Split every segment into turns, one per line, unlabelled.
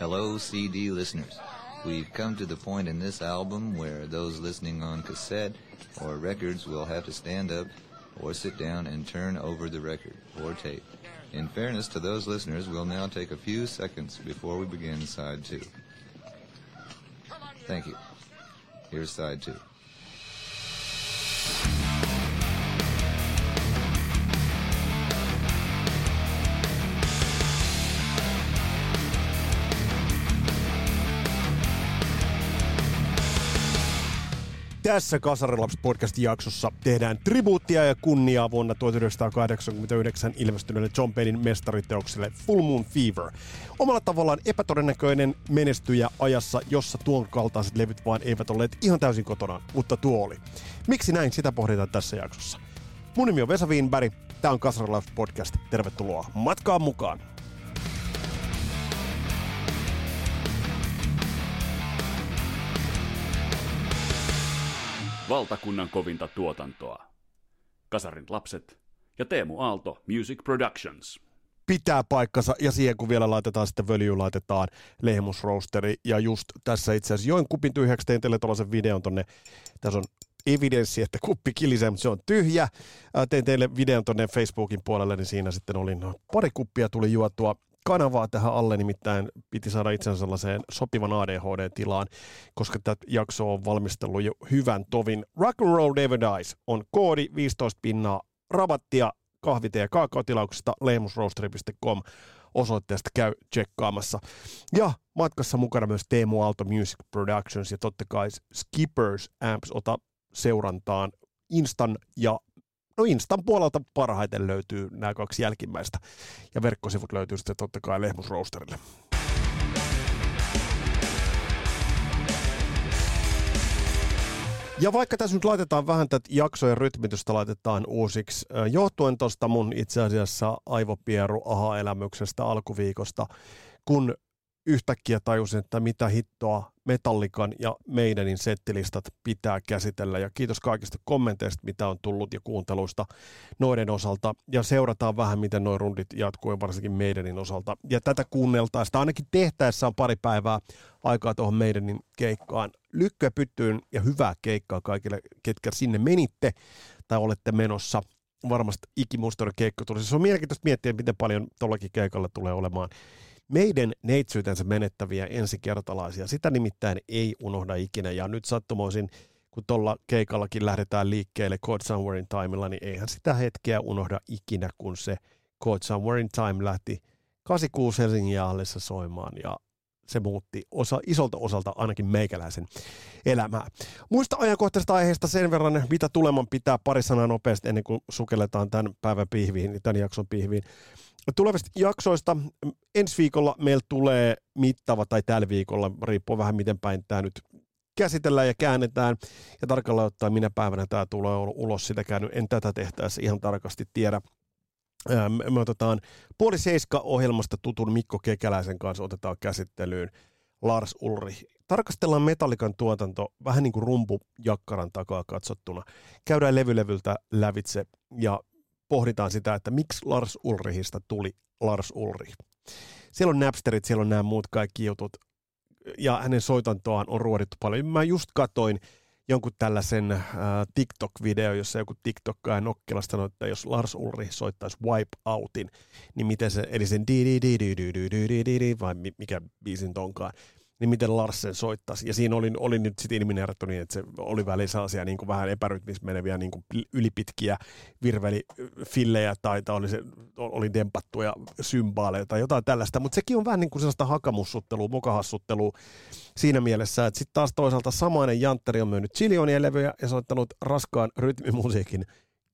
Hello, CD listeners. We've come to the point in this album where those listening on cassette or records will have to stand up or sit down and turn over the record or tape. In fairness to those listeners, we'll now take a few seconds before we begin side two. Thank you. Here's side two.
Tässä Kasarilaps podcast-jaksossa tehdään tribuuttia ja kunniaa vuonna 1989 ilmestyneelle John Paynein mestariteokselle Full Moon Fever. Omalla tavallaan epätodennäköinen menestyjä ajassa, jossa tuon kaltaiset levyt vaan eivät olleet ihan täysin kotona, mutta tuo oli. Miksi näin, sitä pohditaan tässä jaksossa. Mun nimi on Vesa Wienberg, tämä on Kasarilaps podcast. Tervetuloa matkaan mukaan!
Valtakunnan kovinta tuotantoa. Kasarin lapset ja Teemu Aalto Music Productions.
pitää paikkansa ja siihen kun vielä laitetaan sitten völjy, laitetaan lehmusroosteri ja just tässä itse asiassa join kupin tyhjäksi, tein teille tuollaisen videon tonne, tässä on evidenssi, että kuppi kilisee, mutta se on tyhjä. Ää, Tein teille videon tonne Facebookin puolelle, niin siinä sitten oli no, pari kuppia tuli juotua kanavaa tähän alle, nimittäin piti saada itsensä sellaiseen sopivan ADHD-tilaan, koska tätä jaksoa on valmistellut jo hyvän tovin. Rock and Roll Never Dies on koodi 15 pinnaa rabattia kahvite- ja kaakaotilauksesta lehmusroasteri.com osoitteesta käy tsekkaamassa. Ja matkassa mukana myös Teemu Aalto Music Productions ja totta kai Skippers Amps ota seurantaan Instan ja No Instan puolelta parhaiten löytyy nämä kaksi jälkimmäistä. Ja verkkosivut löytyy sitten totta kai Lehmusroosterille. Ja vaikka tässä nyt laitetaan vähän tätä jaksojen rytmitystä laitetaan uusiksi, johtuen tuosta mun itse asiassa aivopieru aha-elämyksestä alkuviikosta, kun yhtäkkiä tajusin, että mitä hittoa Metallikan ja Maidenin settilistat pitää käsitellä. Ja kiitos kaikista kommenteista, mitä on tullut ja kuunteluista noiden osalta. Ja seurataan vähän, miten nuo rundit jatkuu, varsinkin Maidenin osalta. Ja tätä kuunneltaessa, ainakin tehtäessä on pari päivää aikaa tuohon Maidenin keikkaan. Lykkyä pyttyyn ja hyvää keikkaa kaikille, ketkä sinne menitte tai olette menossa. Varmasti ikimuistoinen keikka tuli. Se on mielenkiintoista miettiä, miten paljon tuollakin keikalla tulee olemaan meidän neitsyytensä menettäviä ensikertalaisia. Sitä nimittäin ei unohda ikinä. Ja nyt sattumoisin, kun tuolla keikallakin lähdetään liikkeelle Code Somewhere in Timella, niin eihän sitä hetkeä unohda ikinä, kun se Code Somewhere in Time lähti 86 Helsingin Jaallissa soimaan ja se muutti osa, isolta osalta ainakin meikäläisen elämää. Muista ajankohtaisesta aiheesta sen verran, mitä tuleman pitää pari sanaa nopeasti ennen kuin sukelletaan tämän päivän pihviin, tämän jakson pihviin tulevista jaksoista ensi viikolla meillä tulee mittava, tai tällä viikolla, riippuu vähän miten päin tämä nyt käsitellään ja käännetään. Ja tarkalleen ottaen, minä päivänä tämä tulee ulos, sitä käynyt, en tätä tehtäessä ihan tarkasti tiedä. Me otetaan puoli seiska ohjelmasta tutun Mikko Kekäläisen kanssa otetaan käsittelyyn Lars Ulri. Tarkastellaan metallikan tuotanto vähän niin kuin rumpu jakkaran takaa katsottuna. Käydään levylevyltä lävitse ja pohditaan sitä, että miksi Lars Ulrihista tuli Lars Ulrich. Siellä on Napsterit, siellä on nämä muut kaikki jutut, ja hänen soitantoaan on ruodittu paljon. Mä just katoin jonkun tällaisen äh, TikTok-video, jossa joku TikTokkaaja Nokkilasta sanoi, että jos Lars Ulrich soittaisi Wipe Outin, niin miten se, eli sen di di di di di di di di vai mikä biisin tonkaan, niin miten Larsen soittaisi. Ja siinä oli, oli nyt sitten ilmineerattu niin, että se oli väliin sellaisia niin vähän epärytmistä meneviä niin kuin ylipitkiä virvelifillejä tai, tai oli, se, oli dempattuja symbaaleja tai jotain tällaista. Mutta sekin on vähän niin kuin sellaista hakamussuttelua, mokahassuttelua siinä mielessä, että sitten taas toisaalta samainen Jantteri on myynyt chilionia levyjä ja soittanut raskaan rytmimusiikin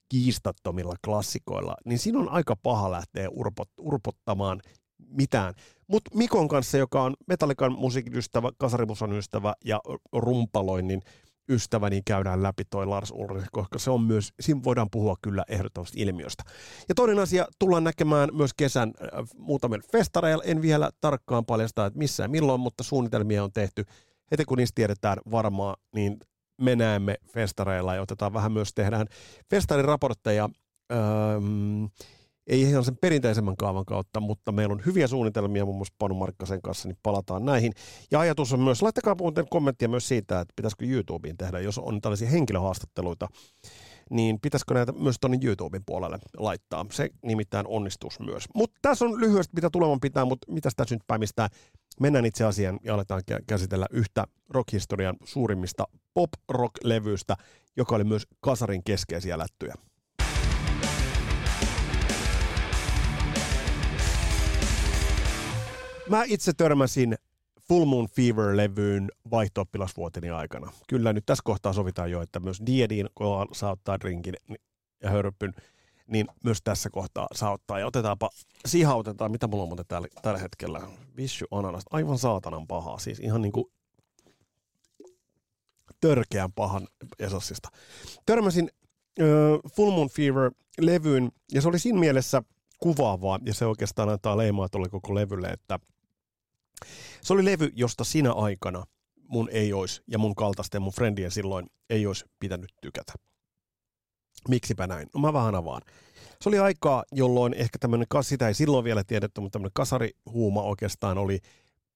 kiistattomilla klassikoilla, niin siinä on aika paha lähteä urpot, urpottamaan mitään. Mutta Mikon kanssa, joka on Metallikan musiikin ystävä, kasarimusan ystävä ja rumpaloinnin ystävä, niin käydään läpi toi Lars Ulrich, koska se on myös, siinä voidaan puhua kyllä ehdottomasti ilmiöstä. Ja toinen asia, tullaan näkemään myös kesän äh, muutamien festareilla. En vielä tarkkaan paljasta, että missä ja milloin, mutta suunnitelmia on tehty. Heti kun niistä tiedetään varmaan, niin me näemme festareilla ja otetaan vähän myös, tehdään festariraportteja. Öö, ei ihan sen perinteisemmän kaavan kautta, mutta meillä on hyviä suunnitelmia muun muassa Panu Markkasen kanssa, niin palataan näihin. Ja ajatus on myös, laittakaa muuten kommenttia myös siitä, että pitäisikö YouTubeen tehdä, jos on tällaisia henkilöhaastatteluita, niin pitäisikö näitä myös tuonne YouTuben puolelle laittaa. Se nimittäin onnistus myös. Mutta tässä on lyhyesti, mitä tulevan pitää, mutta mitä tässä nyt päimistää. Mennään itse asiaan ja aletaan käsitellä yhtä rockhistorian suurimmista pop-rock-levyistä, joka oli myös kasarin keskeisiä lättyjä. Mä itse törmäsin Full Moon Fever-levyyn vaihto aikana. Kyllä nyt tässä kohtaa sovitaan jo, että myös Diedin, kun saa ottaa drinkin ja hörppyn, niin myös tässä kohtaa saa ottaa. Ja otetaanpa, sihautetaan, mitä mulla on muuten tällä, tällä hetkellä. Vishu ananas, aivan saatanan pahaa. Siis ihan niinku törkeän pahan Esossista. Törmäsin äh, Full Moon Fever-levyyn, ja se oli siinä mielessä kuvaavaa, ja se oikeastaan antaa leimaa tuolle koko levylle, että – se oli levy, josta sinä aikana mun ei olisi, ja mun kaltaisten mun friendien silloin ei olisi pitänyt tykätä. Miksipä näin? No mä vähän avaan. Se oli aikaa, jolloin ehkä tämmöinen, sitä ei silloin vielä tiedetty, mutta tämmöinen kasarihuuma oikeastaan oli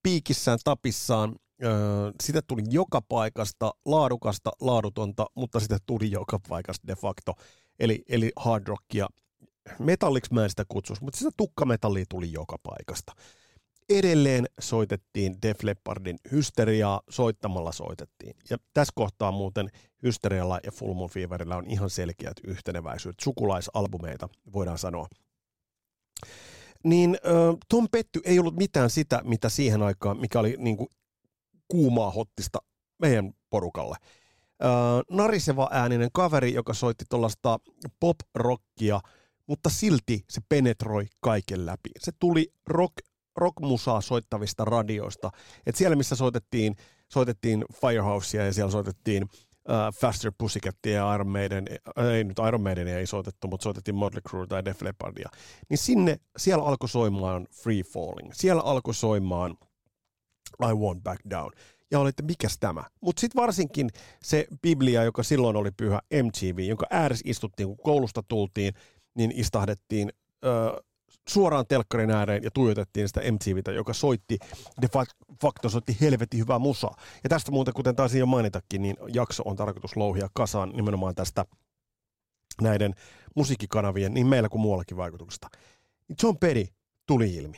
piikissään, tapissaan. Öö, sitä tuli joka paikasta, laadukasta, laadutonta, mutta sitä tuli joka paikasta de facto. Eli, eli hard rockia. Metalliksi mä en sitä kutsuisi, mutta sitä tukkametallia tuli joka paikasta edelleen soitettiin Def Leppardin Hysteriaa, soittamalla soitettiin. Ja tässä kohtaa muuten Hysterialla ja Full Moon Feverillä on ihan selkeät yhteneväisyydet, sukulaisalbumeita voidaan sanoa. Niin Tom Petty ei ollut mitään sitä, mitä siihen aikaan, mikä oli niin kuin, kuumaa hottista meidän porukalle. Nariseva ääninen kaveri, joka soitti tuollaista pop-rockia, mutta silti se penetroi kaiken läpi. Se tuli rock rockmusaa soittavista radioista. Et siellä, missä soitettiin, soitettiin Firehousea ja siellä soitettiin uh, Faster Pussycatia ja Iron Maiden, ei nyt Iron Maiden ei soitettu, mutta soitettiin Motley Crue tai Def Leppardia, niin sinne, siellä alkoi soimaan Free Falling, siellä alkoi soimaan I Won't Back Down. Ja oli, että mikäs tämä? Mutta sitten varsinkin se Biblia, joka silloin oli pyhä MTV, jonka ääressä istuttiin, kun koulusta tultiin, niin istahdettiin suoraan telkkarin ääreen ja tuijotettiin sitä MTVtä, joka soitti, de facto soitti helvetin hyvää musaa. Ja tästä muuten, kuten taisin jo mainitakin, niin jakso on tarkoitus louhia kasaan nimenomaan tästä näiden musiikkikanavien, niin meillä kuin muuallakin vaikutuksesta. John Perry tuli ilmi.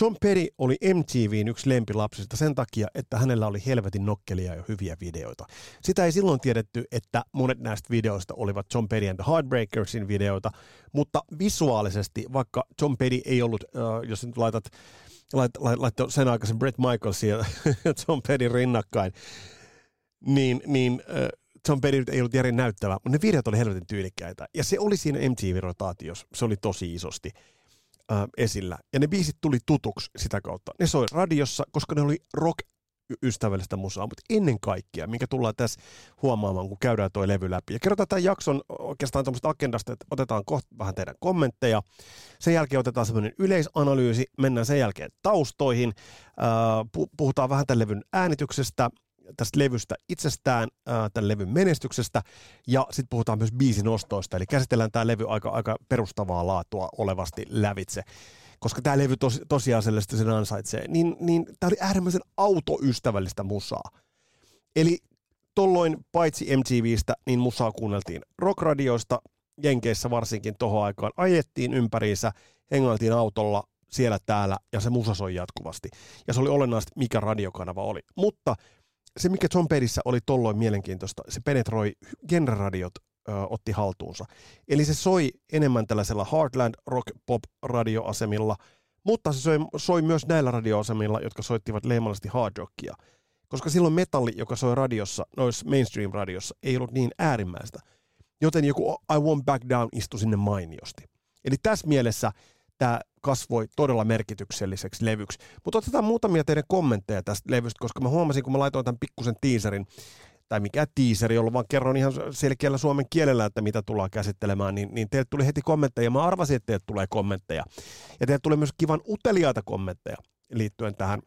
John Perry oli MTVn yksi lempilapsista sen takia, että hänellä oli helvetin nokkelia ja hyviä videoita. Sitä ei silloin tiedetty, että monet näistä videoista olivat John Perry and the Heartbreakersin videoita, mutta visuaalisesti, vaikka John Perry ei ollut, uh, jos nyt laitat, lait, lait, lait sen aikaisen Brett Michaelsin ja John Perry rinnakkain, niin, niin uh, John Perry ei ollut järin näyttävä, mutta ne videot oli helvetin tyylikkäitä. Ja se oli siinä MTV-rotaatiossa, se oli tosi isosti äh, esillä. Ja ne biisit tuli tutuksi sitä kautta. Ne soi radiossa, koska ne oli rock ystävällistä musaa, mutta ennen kaikkea, minkä tullaan tässä huomaamaan, kun käydään tuo levy läpi. Ja kerrotaan tämän jakson oikeastaan tuommoista agendasta, että otetaan kohta vähän teidän kommentteja. Sen jälkeen otetaan semmoinen yleisanalyysi, mennään sen jälkeen taustoihin, puhutaan vähän tämän levyn äänityksestä, tästä levystä itsestään, ää, tämän levyn menestyksestä, ja sitten puhutaan myös biisin ostoista, eli käsitellään tämä levy aika, aika perustavaa laatua olevasti lävitse. Koska tämä levy tos, tosiasiallisesti sen ansaitsee, niin, niin tämä oli äärimmäisen autoystävällistä musaa. Eli tolloin paitsi MTVstä, niin musaa kuunneltiin rockradioista, Jenkeissä varsinkin tohon aikaan, ajettiin ympäriinsä, hengailtiin autolla siellä täällä, ja se musa soi jatkuvasti. Ja se oli olennaista, mikä radiokanava oli. Mutta se, mikä John Perissä oli tolloin mielenkiintoista, se penetroi genreradiot ö, otti haltuunsa. Eli se soi enemmän tällaisella Heartland Rock Pop radioasemilla, mutta se soi, soi myös näillä radioasemilla, jotka soittivat leimallisesti hard rockia. Koska silloin metalli, joka soi radiossa, noissa mainstream-radiossa, ei ollut niin äärimmäistä. Joten joku I Won't Back Down istui sinne mainiosti. Eli tässä mielessä tämä kasvoi todella merkitykselliseksi levyksi. Mutta otetaan muutamia teidän kommentteja tästä levystä, koska mä huomasin, kun mä laitoin tämän pikkusen teaserin, tai mikä teaseri, jolloin vaan kerron ihan selkeällä suomen kielellä, että mitä tullaan käsittelemään, niin, niin teille tuli heti kommentteja. Mä arvasin, että teille tulee kommentteja. Ja teille tuli myös kivan uteliaita kommentteja liittyen tähän,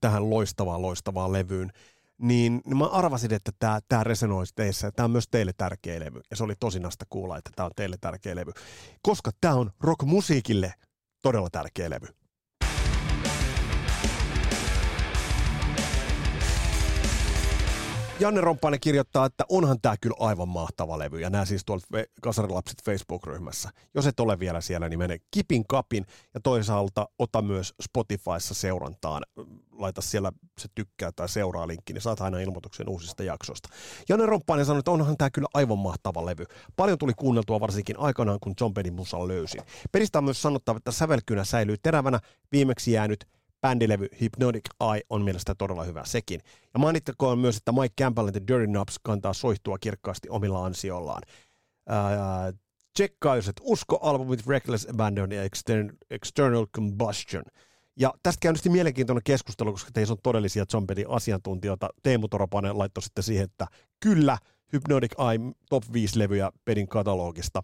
tähän loistavaan, loistavaan levyyn. Niin, niin mä arvasin, että tämä, tämä resonoisi teissä tämä on myös teille tärkeä levy. Ja se oli tosinasta kuulla, että tämä on teille tärkeä levy, koska tämä on rockmusiikille todella tärkeä levy. Janne Romppainen kirjoittaa, että onhan tämä kyllä aivan mahtava levy, ja nämä siis tuolla Kasarilapset Facebook-ryhmässä. Jos et ole vielä siellä, niin mene kipin kapin, ja toisaalta ota myös Spotifyssa seurantaan. Laita siellä se tykkää tai seuraa linkki, niin saat aina ilmoituksen uusista jaksoista. Janne Romppainen sanoi, että onhan tämä kyllä aivan mahtava levy. Paljon tuli kuunneltua varsinkin aikanaan, kun John Pennin musan löysin. Peristä on myös sanottava, että sävelkynä säilyy terävänä, viimeksi jäänyt bändilevy Hypnotic Eye on mielestäni todella hyvä sekin. Ja mainittakoon myös, että Mike Campbell ja Dirty Knobs kantaa soihtua kirkkaasti omilla ansiollaan. Uh, tsekkaa, jos et usko, albumit Reckless Abandon ja Extern- External Combustion. Ja tästä käynnisti mielenkiintoinen keskustelu, koska teissä on todellisia Zombedin asiantuntijoita. Teemu Toropanen laittoi sitten siihen, että kyllä, Hypnotic Eye top 5 levyjä pedin katalogista.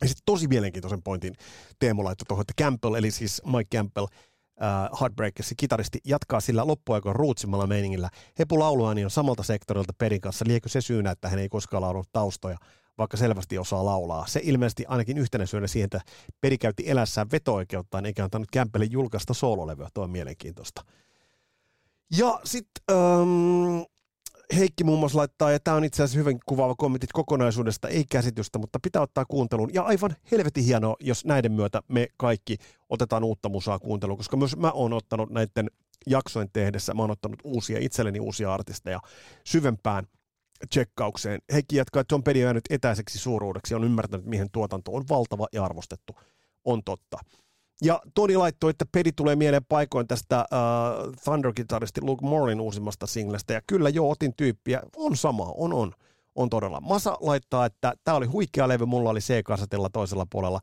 Ja sitten tosi mielenkiintoisen pointin Teemu laittoi tuohon, että Campbell, eli siis Mike Campbell – uh, Heartbreakersin kitaristi jatkaa sillä loppuaikoin ruutsimmalla meiningillä. Hepu lauluani on samalta sektorilta perin kanssa. Liekö se syynä, että hän ei koskaan laulunut taustoja, vaikka selvästi osaa laulaa? Se ilmeisesti ainakin yhtenä syynä siihen, että peri käytti elässään veto-oikeuttaan eikä antanut Kämpelle julkaista soololevyä. Tuo on mielenkiintoista. Ja sitten um, Heikki muun muassa laittaa, ja tämä on itse asiassa hyvin kuvaava kommentit kokonaisuudesta, ei käsitystä, mutta pitää ottaa kuunteluun. Ja aivan helvetin hienoa, jos näiden myötä me kaikki otetaan uutta musaa kuunteluun, koska myös mä oon ottanut näiden jaksojen tehdessä, mä oon ottanut uusia, itselleni uusia artisteja syvempään tsekkaukseen. Heikki jatkaa, että John Petty on jäänyt etäiseksi suuruudeksi on ymmärtänyt, mihin tuotanto on valtava ja arvostettu. On totta. Ja Toni laittoi, että pedi tulee mieleen paikoin tästä uh, Thunder-kitaristi Luke Morlin uusimmasta singlestä. Ja kyllä joo, otin tyyppiä. On sama, on, on. On todella. Masa laittaa, että tämä oli huikea levy, mulla oli C-kasetella toisella puolella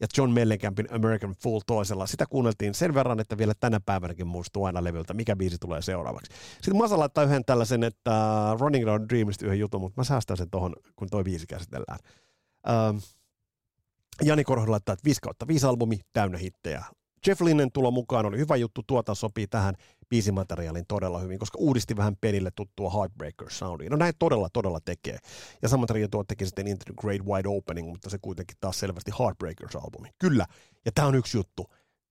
ja John Mellencampin American Fool toisella. Sitä kuunneltiin sen verran, että vielä tänä päivänäkin muistuu aina levyltä, mikä biisi tulee seuraavaksi. Sitten Masa laittaa yhden tällaisen, että Running Around Dreamista yhden jutun, mutta mä säästän sen tuohon, kun toi biisi käsitellään. Uh, Jani Korho laittaa, että 5 kautta 5 albumi, täynnä hittejä. Jeff Linnen tulo mukaan oli hyvä juttu, tuota sopii tähän biisimateriaalin todella hyvin, koska uudisti vähän pelille tuttua Heartbreaker soundia. No näin todella, todella tekee. Ja samat tuo teki sitten Into the Great Wide Opening, mutta se kuitenkin taas selvästi Heartbreakers-albumi. Kyllä, ja tämä on yksi juttu.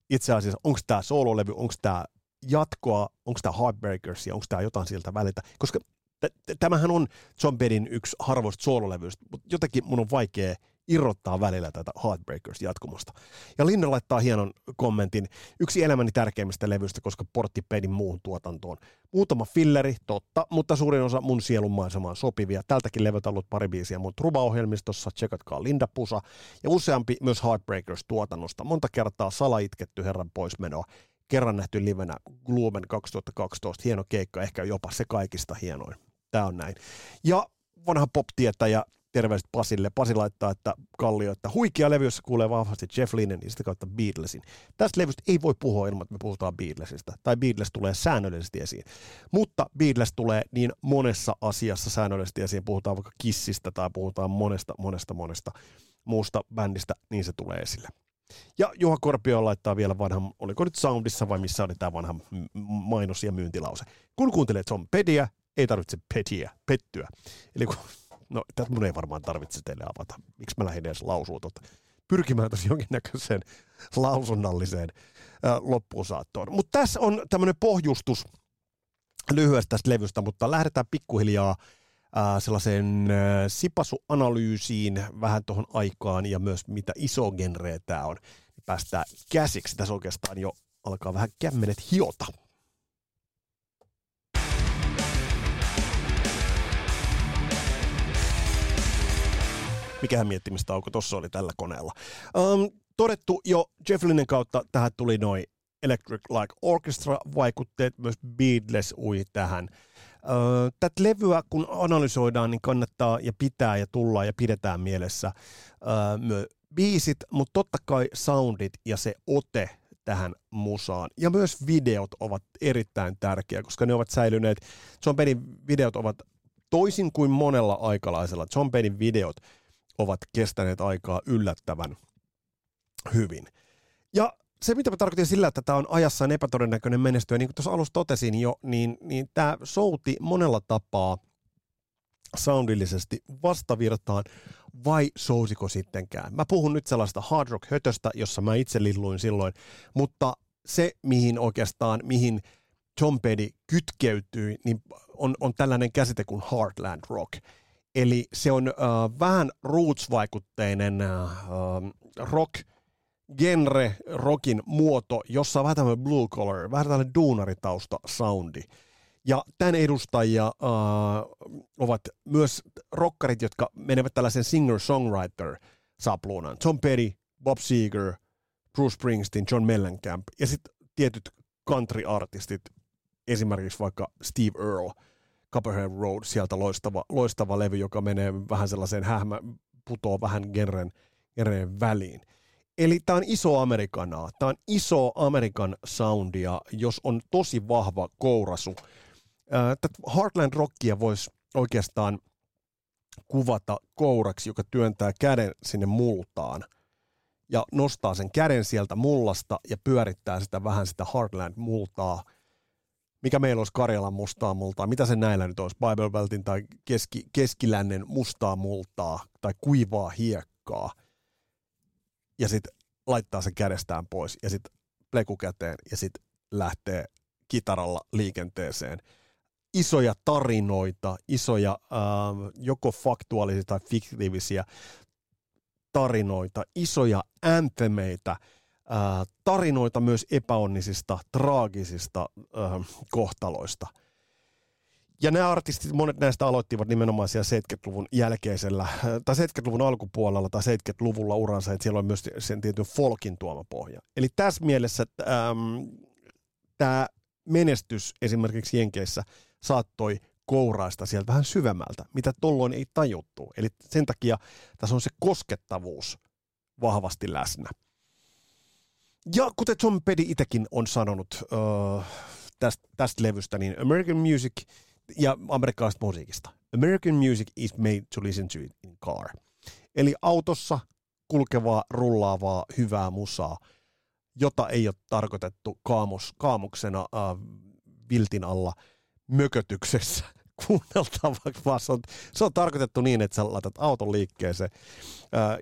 Itse asiassa, onko tämä soololevy, onko tämä jatkoa, onko tämä Heartbreakers ja onko tämä jotain sieltä väliltä, koska t- tämähän on John Bedin yksi harvoista soololevyistä, mutta jotenkin mun on vaikea irrottaa välillä tätä Heartbreakers jatkumosta. Ja Linne laittaa hienon kommentin. Yksi elämäni tärkeimmistä levyistä, koska portti pedin muuhun tuotantoon. Muutama filleri, totta, mutta suurin osa mun sielun maisemaan sopivia. Tältäkin levyltä ollut pari biisiä mun truba-ohjelmistossa, tsekatkaa Linda Pusa. Ja useampi myös Heartbreakers tuotannosta. Monta kertaa salaitketty herran poismenoa. Kerran nähty livenä Glumen 2012. Hieno keikka, ehkä jopa se kaikista hienoin. Tämä on näin. Ja vanha pop-tietäjä terveiset Pasille. Pasi laittaa, että Kallio, että huikea levy, jossa kuulee vahvasti Jeff Lynne ja sitä kautta Beatlesin. Tästä levystä ei voi puhua ilman, että me puhutaan Beatlesista. Tai Beatles tulee säännöllisesti esiin. Mutta Beatles tulee niin monessa asiassa säännöllisesti esiin. Puhutaan vaikka Kissistä tai puhutaan monesta, monesta, monesta muusta bändistä, niin se tulee esille. Ja Juha Korpio laittaa vielä vanhan, oliko nyt Soundissa vai missä oli tämä vanha mainos ja myyntilause. Kun kuuntelet Pedia, ei tarvitse pettyä. Eli kun No, tätä mun ei varmaan tarvitse teille avata. Miksi mä lähdin edes lausua tuota? Pyrkimään tosi jonkinnäköiseen lausunnalliseen äh, loppuun saattoon. Mutta tässä on tämmöinen pohjustus lyhyestä tästä levystä, mutta lähdetään pikkuhiljaa sellaiseen äh, sipasuanalyysiin vähän tuohon aikaan ja myös mitä iso genreä tämä on. Päästään käsiksi. Tässä oikeastaan jo alkaa vähän kämmenet hiota. Mikähän miettimistauko tuossa oli tällä koneella. Um, todettu jo Jeff Lynnen kautta tähän tuli noin Electric Like Orchestra-vaikutteet, myös Beatles ui tähän. Uh, tätä levyä, kun analysoidaan, niin kannattaa ja pitää ja tulla ja pidetään mielessä uh, myös biisit, mutta totta kai soundit ja se ote tähän musaan. Ja myös videot ovat erittäin tärkeä, koska ne ovat säilyneet, John Pennin videot ovat toisin kuin monella aikalaisella, John Pennin videot ovat kestäneet aikaa yllättävän hyvin. Ja se, mitä mä tarkoitin sillä, että tämä on ajassaan epätodennäköinen menestyä, niin kuin tuossa alussa totesin jo, niin, niin tämä souti monella tapaa soundillisesti vastavirtaan, vai sousiko sittenkään? Mä puhun nyt sellaista hard rock hötöstä, jossa mä itse lilluin silloin, mutta se, mihin oikeastaan, mihin Tom Petty kytkeytyi, niin on, on tällainen käsite kuin Heartland Rock. Eli se on äh, vähän roots-vaikutteinen äh, rock, genre, rockin muoto, jossa on vähän tämmöinen blue collar, vähän tällainen duunaritausta soundi. Ja tämän edustajia äh, ovat myös rockarit, jotka menevät tällaisen singer-songwriter-sapluunan. Tom Petty, Bob Seger, Bruce Springsteen, John Mellencamp ja sitten tietyt country-artistit, esimerkiksi vaikka Steve Earle, Copperhead Road, sieltä loistava, loistava levy, joka menee vähän sellaiseen hähmä, putoo vähän genren, genren väliin. Eli tämä on iso Amerikanaa, tämä on iso Amerikan soundia, jos on tosi vahva kourasu. Tätä Heartland Rockia voisi oikeastaan kuvata kouraksi, joka työntää käden sinne multaan ja nostaa sen käden sieltä mullasta ja pyörittää sitä vähän sitä Heartland-multaa. Mikä meillä olisi Karjalan mustaa multaa? Mitä se näillä nyt olisi? Bible Beltin tai keski, keskilännen mustaa multaa tai kuivaa hiekkaa. Ja sitten laittaa sen kädestään pois ja sitten pleku käteen ja sitten lähtee kitaralla liikenteeseen – isoja tarinoita, isoja äh, joko faktuaalisia tai fiktiivisiä tarinoita, isoja anthemeita, tarinoita myös epäonnisista, traagisista äh, kohtaloista. Ja nämä artistit, monet näistä aloittivat nimenomaan siellä 70-luvun jälkeisellä, tai 70-luvun alkupuolella tai 70-luvulla uransa, että siellä on myös sen tietyn folkin tuoma pohja. Eli tässä mielessä ähm, tämä menestys esimerkiksi Jenkeissä – saattoi kouraista sieltä vähän syvemmältä, mitä tolloin ei tajuttu. Eli sen takia tässä on se koskettavuus vahvasti läsnä. Ja kuten John Petty itsekin on sanonut uh, tästä, tästä levystä, niin American Music ja amerikkalaisesta musiikista. American music is made to listen to it in car. Eli autossa kulkevaa, rullaavaa, hyvää musaa, jota ei ole tarkoitettu kaamos, kaamuksena uh, viltin alla – mökötyksessä kuunneltavaksi, vaan se on, se on tarkoitettu niin, että sä laitat auton liikkeeseen,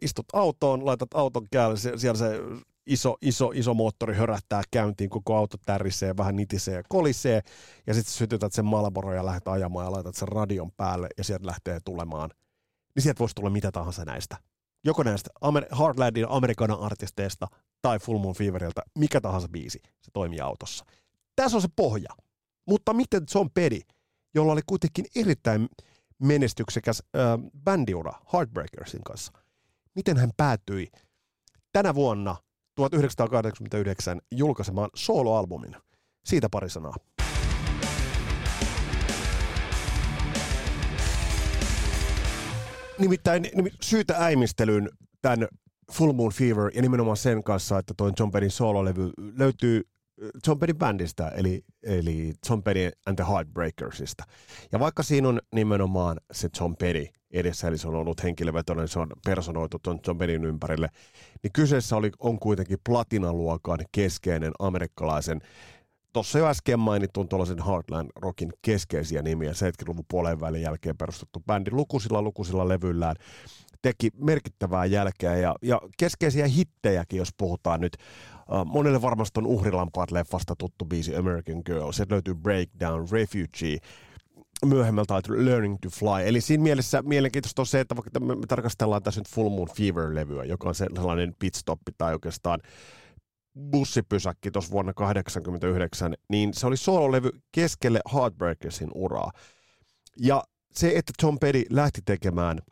istut autoon, laitat auton käälle, siellä se iso, iso, iso moottori hörähtää käyntiin, koko auto tärisee, vähän nitisee ja kolisee, ja sitten sytytät sen Malboro ja lähdet ajamaan ja laitat sen radion päälle, ja sieltä lähtee tulemaan. Niin sieltä voisi tulla mitä tahansa näistä. Joko näistä Amer- Heartlandin Amerikanan artisteista tai Full Moon Feveriltä, mikä tahansa biisi, se toimii autossa. Tässä on se pohja. Mutta miten John Petty, jolla oli kuitenkin erittäin menestyksekäs äh, bändiura Heartbreakersin kanssa, miten hän päätyi tänä vuonna 1989 julkaisemaan soloalbumin? Siitä pari sanaa. Nimittäin syytä äimistelyyn tämän Full Moon Fever ja nimenomaan sen kanssa, että tuo John Pettyn sololevy löytyy Petty bändistä, eli, eli Petty and the Heartbreakersista. Ja vaikka siinä on nimenomaan se Petty edessä, eli se on ollut henkilövetoinen, se on personoitu tuon John Pettyn ympärille, niin kyseessä oli, on kuitenkin platinaluokan keskeinen amerikkalaisen Tuossa jo äsken mainittuun tuollaisen Heartland Rockin keskeisiä nimiä, 70-luvun puolen välin jälkeen perustettu bändi lukuisilla lukuisilla levyillään teki merkittävää jälkeä ja, ja keskeisiä hittejäkin, jos puhutaan nyt monelle varmasti on uhrilampaat-leffasta tuttu biisi American Girl. Se löytyy Breakdown, Refugee, myöhemmältä Learning to Fly. Eli siinä mielessä mielenkiintoista on se, että vaikka me tarkastellaan tässä nyt Full Moon Fever-levyä, joka on sellainen pitstoppi tai oikeastaan bussipysäkki tuossa vuonna 1989, niin se oli sololevy keskelle Heartbreakersin uraa. Ja se, että Tom Petty lähti tekemään –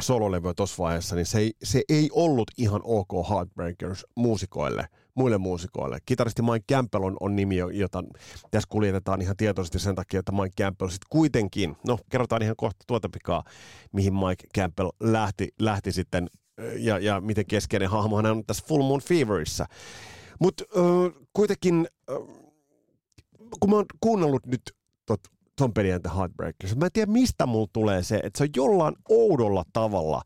sololevyä tuossa vaiheessa, niin se ei, se ei ollut ihan ok Heartbreakers muusikoille, muille muusikoille. Kitaristi Mike Campbell on, on nimi, jota tässä kuljetetaan ihan tietoisesti sen takia, että Mike Campbell sitten kuitenkin, no kerrotaan ihan kohta tuota pikaa, mihin Mike Campbell lähti, lähti sitten ja, ja miten keskeinen hahmo hän on tässä Full Moon Feverissa. Mutta kuitenkin, äh, kun mä oon kuunnellut nyt tot Tom Petty and the Heartbreakers. Mä en tiedä, mistä mulla tulee se, että se on jollain oudolla tavalla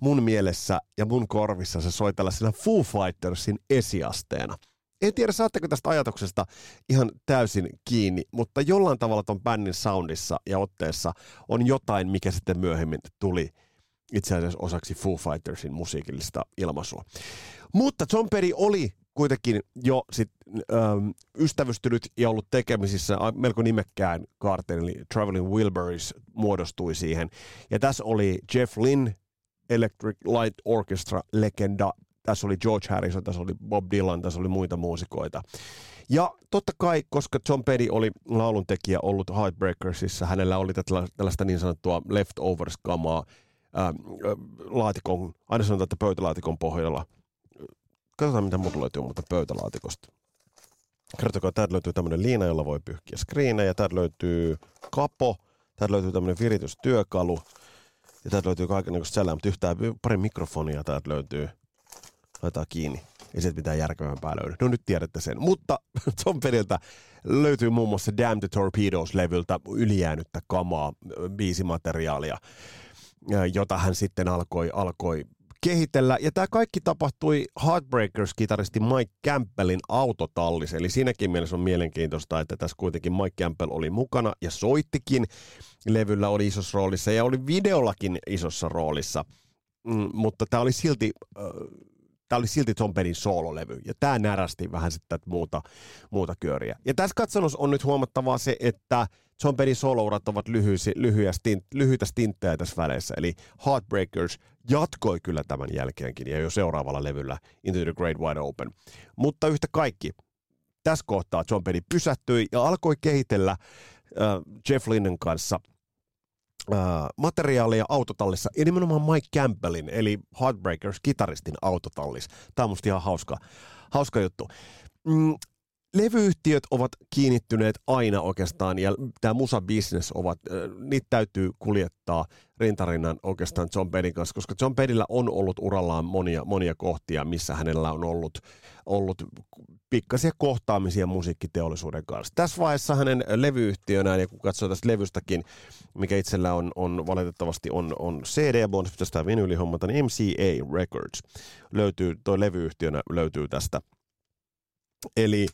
mun mielessä ja mun korvissa se soi tällaisena Foo Fightersin esiasteena. En tiedä, saatteko tästä ajatuksesta ihan täysin kiinni, mutta jollain tavalla ton bändin soundissa ja otteessa on jotain, mikä sitten myöhemmin tuli itse asiassa osaksi Foo Fightersin musiikillista ilmaisua. Mutta John Perry oli kuitenkin jo sit, ähm, ystävystynyt ja ollut tekemisissä melko nimekkään kaarten, eli Traveling Wilburys muodostui siihen. Ja tässä oli Jeff Lynne, Electric Light Orchestra-legenda, tässä oli George Harrison, tässä oli Bob Dylan, tässä oli muita muusikoita. Ja totta kai, koska John Petty oli lauluntekijä ollut Heartbreakersissa, hänellä oli tällaista niin sanottua leftovers-kamaa ää, laatikon, aina sanotaan, että pöytälaatikon pohjalla. Katsotaan, mitä muuta löytyy muuta pöytälaatikosta. Kertokaa, täältä löytyy tämmöinen liina, jolla voi pyyhkiä skriinejä. Täältä löytyy kapo. Täältä löytyy tämmöinen viritystyökalu. Ja täältä löytyy kaikenlaista sellaista, mutta yhtään pari mikrofonia täältä löytyy. Laitetaan kiinni. Ei sieltä mitään järkevämpää löydy. No nyt tiedätte sen. Mutta Tom Periltä löytyy muun muassa Damn the Torpedoes-levyltä ylijäänyttä kamaa, biisimateriaalia jota hän sitten alkoi, alkoi kehitellä. Ja tämä kaikki tapahtui Heartbreakers-kitaristi Mike Campbellin autotallissa. Eli siinäkin mielessä on mielenkiintoista, että tässä kuitenkin Mike Campbell oli mukana ja soittikin. Levyllä oli isossa roolissa ja oli videollakin isossa roolissa. Mm, mutta tämä oli silti... Äh, tämä oli silti Tom Pennin soololevy, ja tämä närästi vähän sitten muuta, muuta kyöriä. Ja tässä katsomus on nyt huomattavaa se, että John Pennin soolourat ovat lyhyisi, lyhyitä, stint, lyhyitä stinttejä tässä väleissä, eli Heartbreakers jatkoi kyllä tämän jälkeenkin, ja jo seuraavalla levyllä Into the Great Wide Open. Mutta yhtä kaikki, tässä kohtaa John Penny pysähtyi ja alkoi kehitellä äh, Jeff Linnen kanssa – äh, materiaalia autotallissa, ja nimenomaan Mike Campbellin, eli Heartbreakers-kitaristin autotallis. Tämä on musta ihan hauska, hauska juttu. Mm, levyyhtiöt ovat kiinnittyneet aina oikeastaan, ja tämä musa-business ovat, niitä täytyy kuljettaa rintarinnan oikeastaan John Pedin kanssa, koska John Pedillä on ollut urallaan monia, monia kohtia, missä hänellä on ollut, ollut pikkasia kohtaamisia musiikkiteollisuuden kanssa. Tässä vaiheessa hänen levyyhtiönään, ja kun katsoo tästä levystäkin, mikä itsellä on, on valitettavasti on, on CD, Bonds pitäisi tämä niin MCA Records löytyy, toi levyyhtiönä löytyy tästä. Eli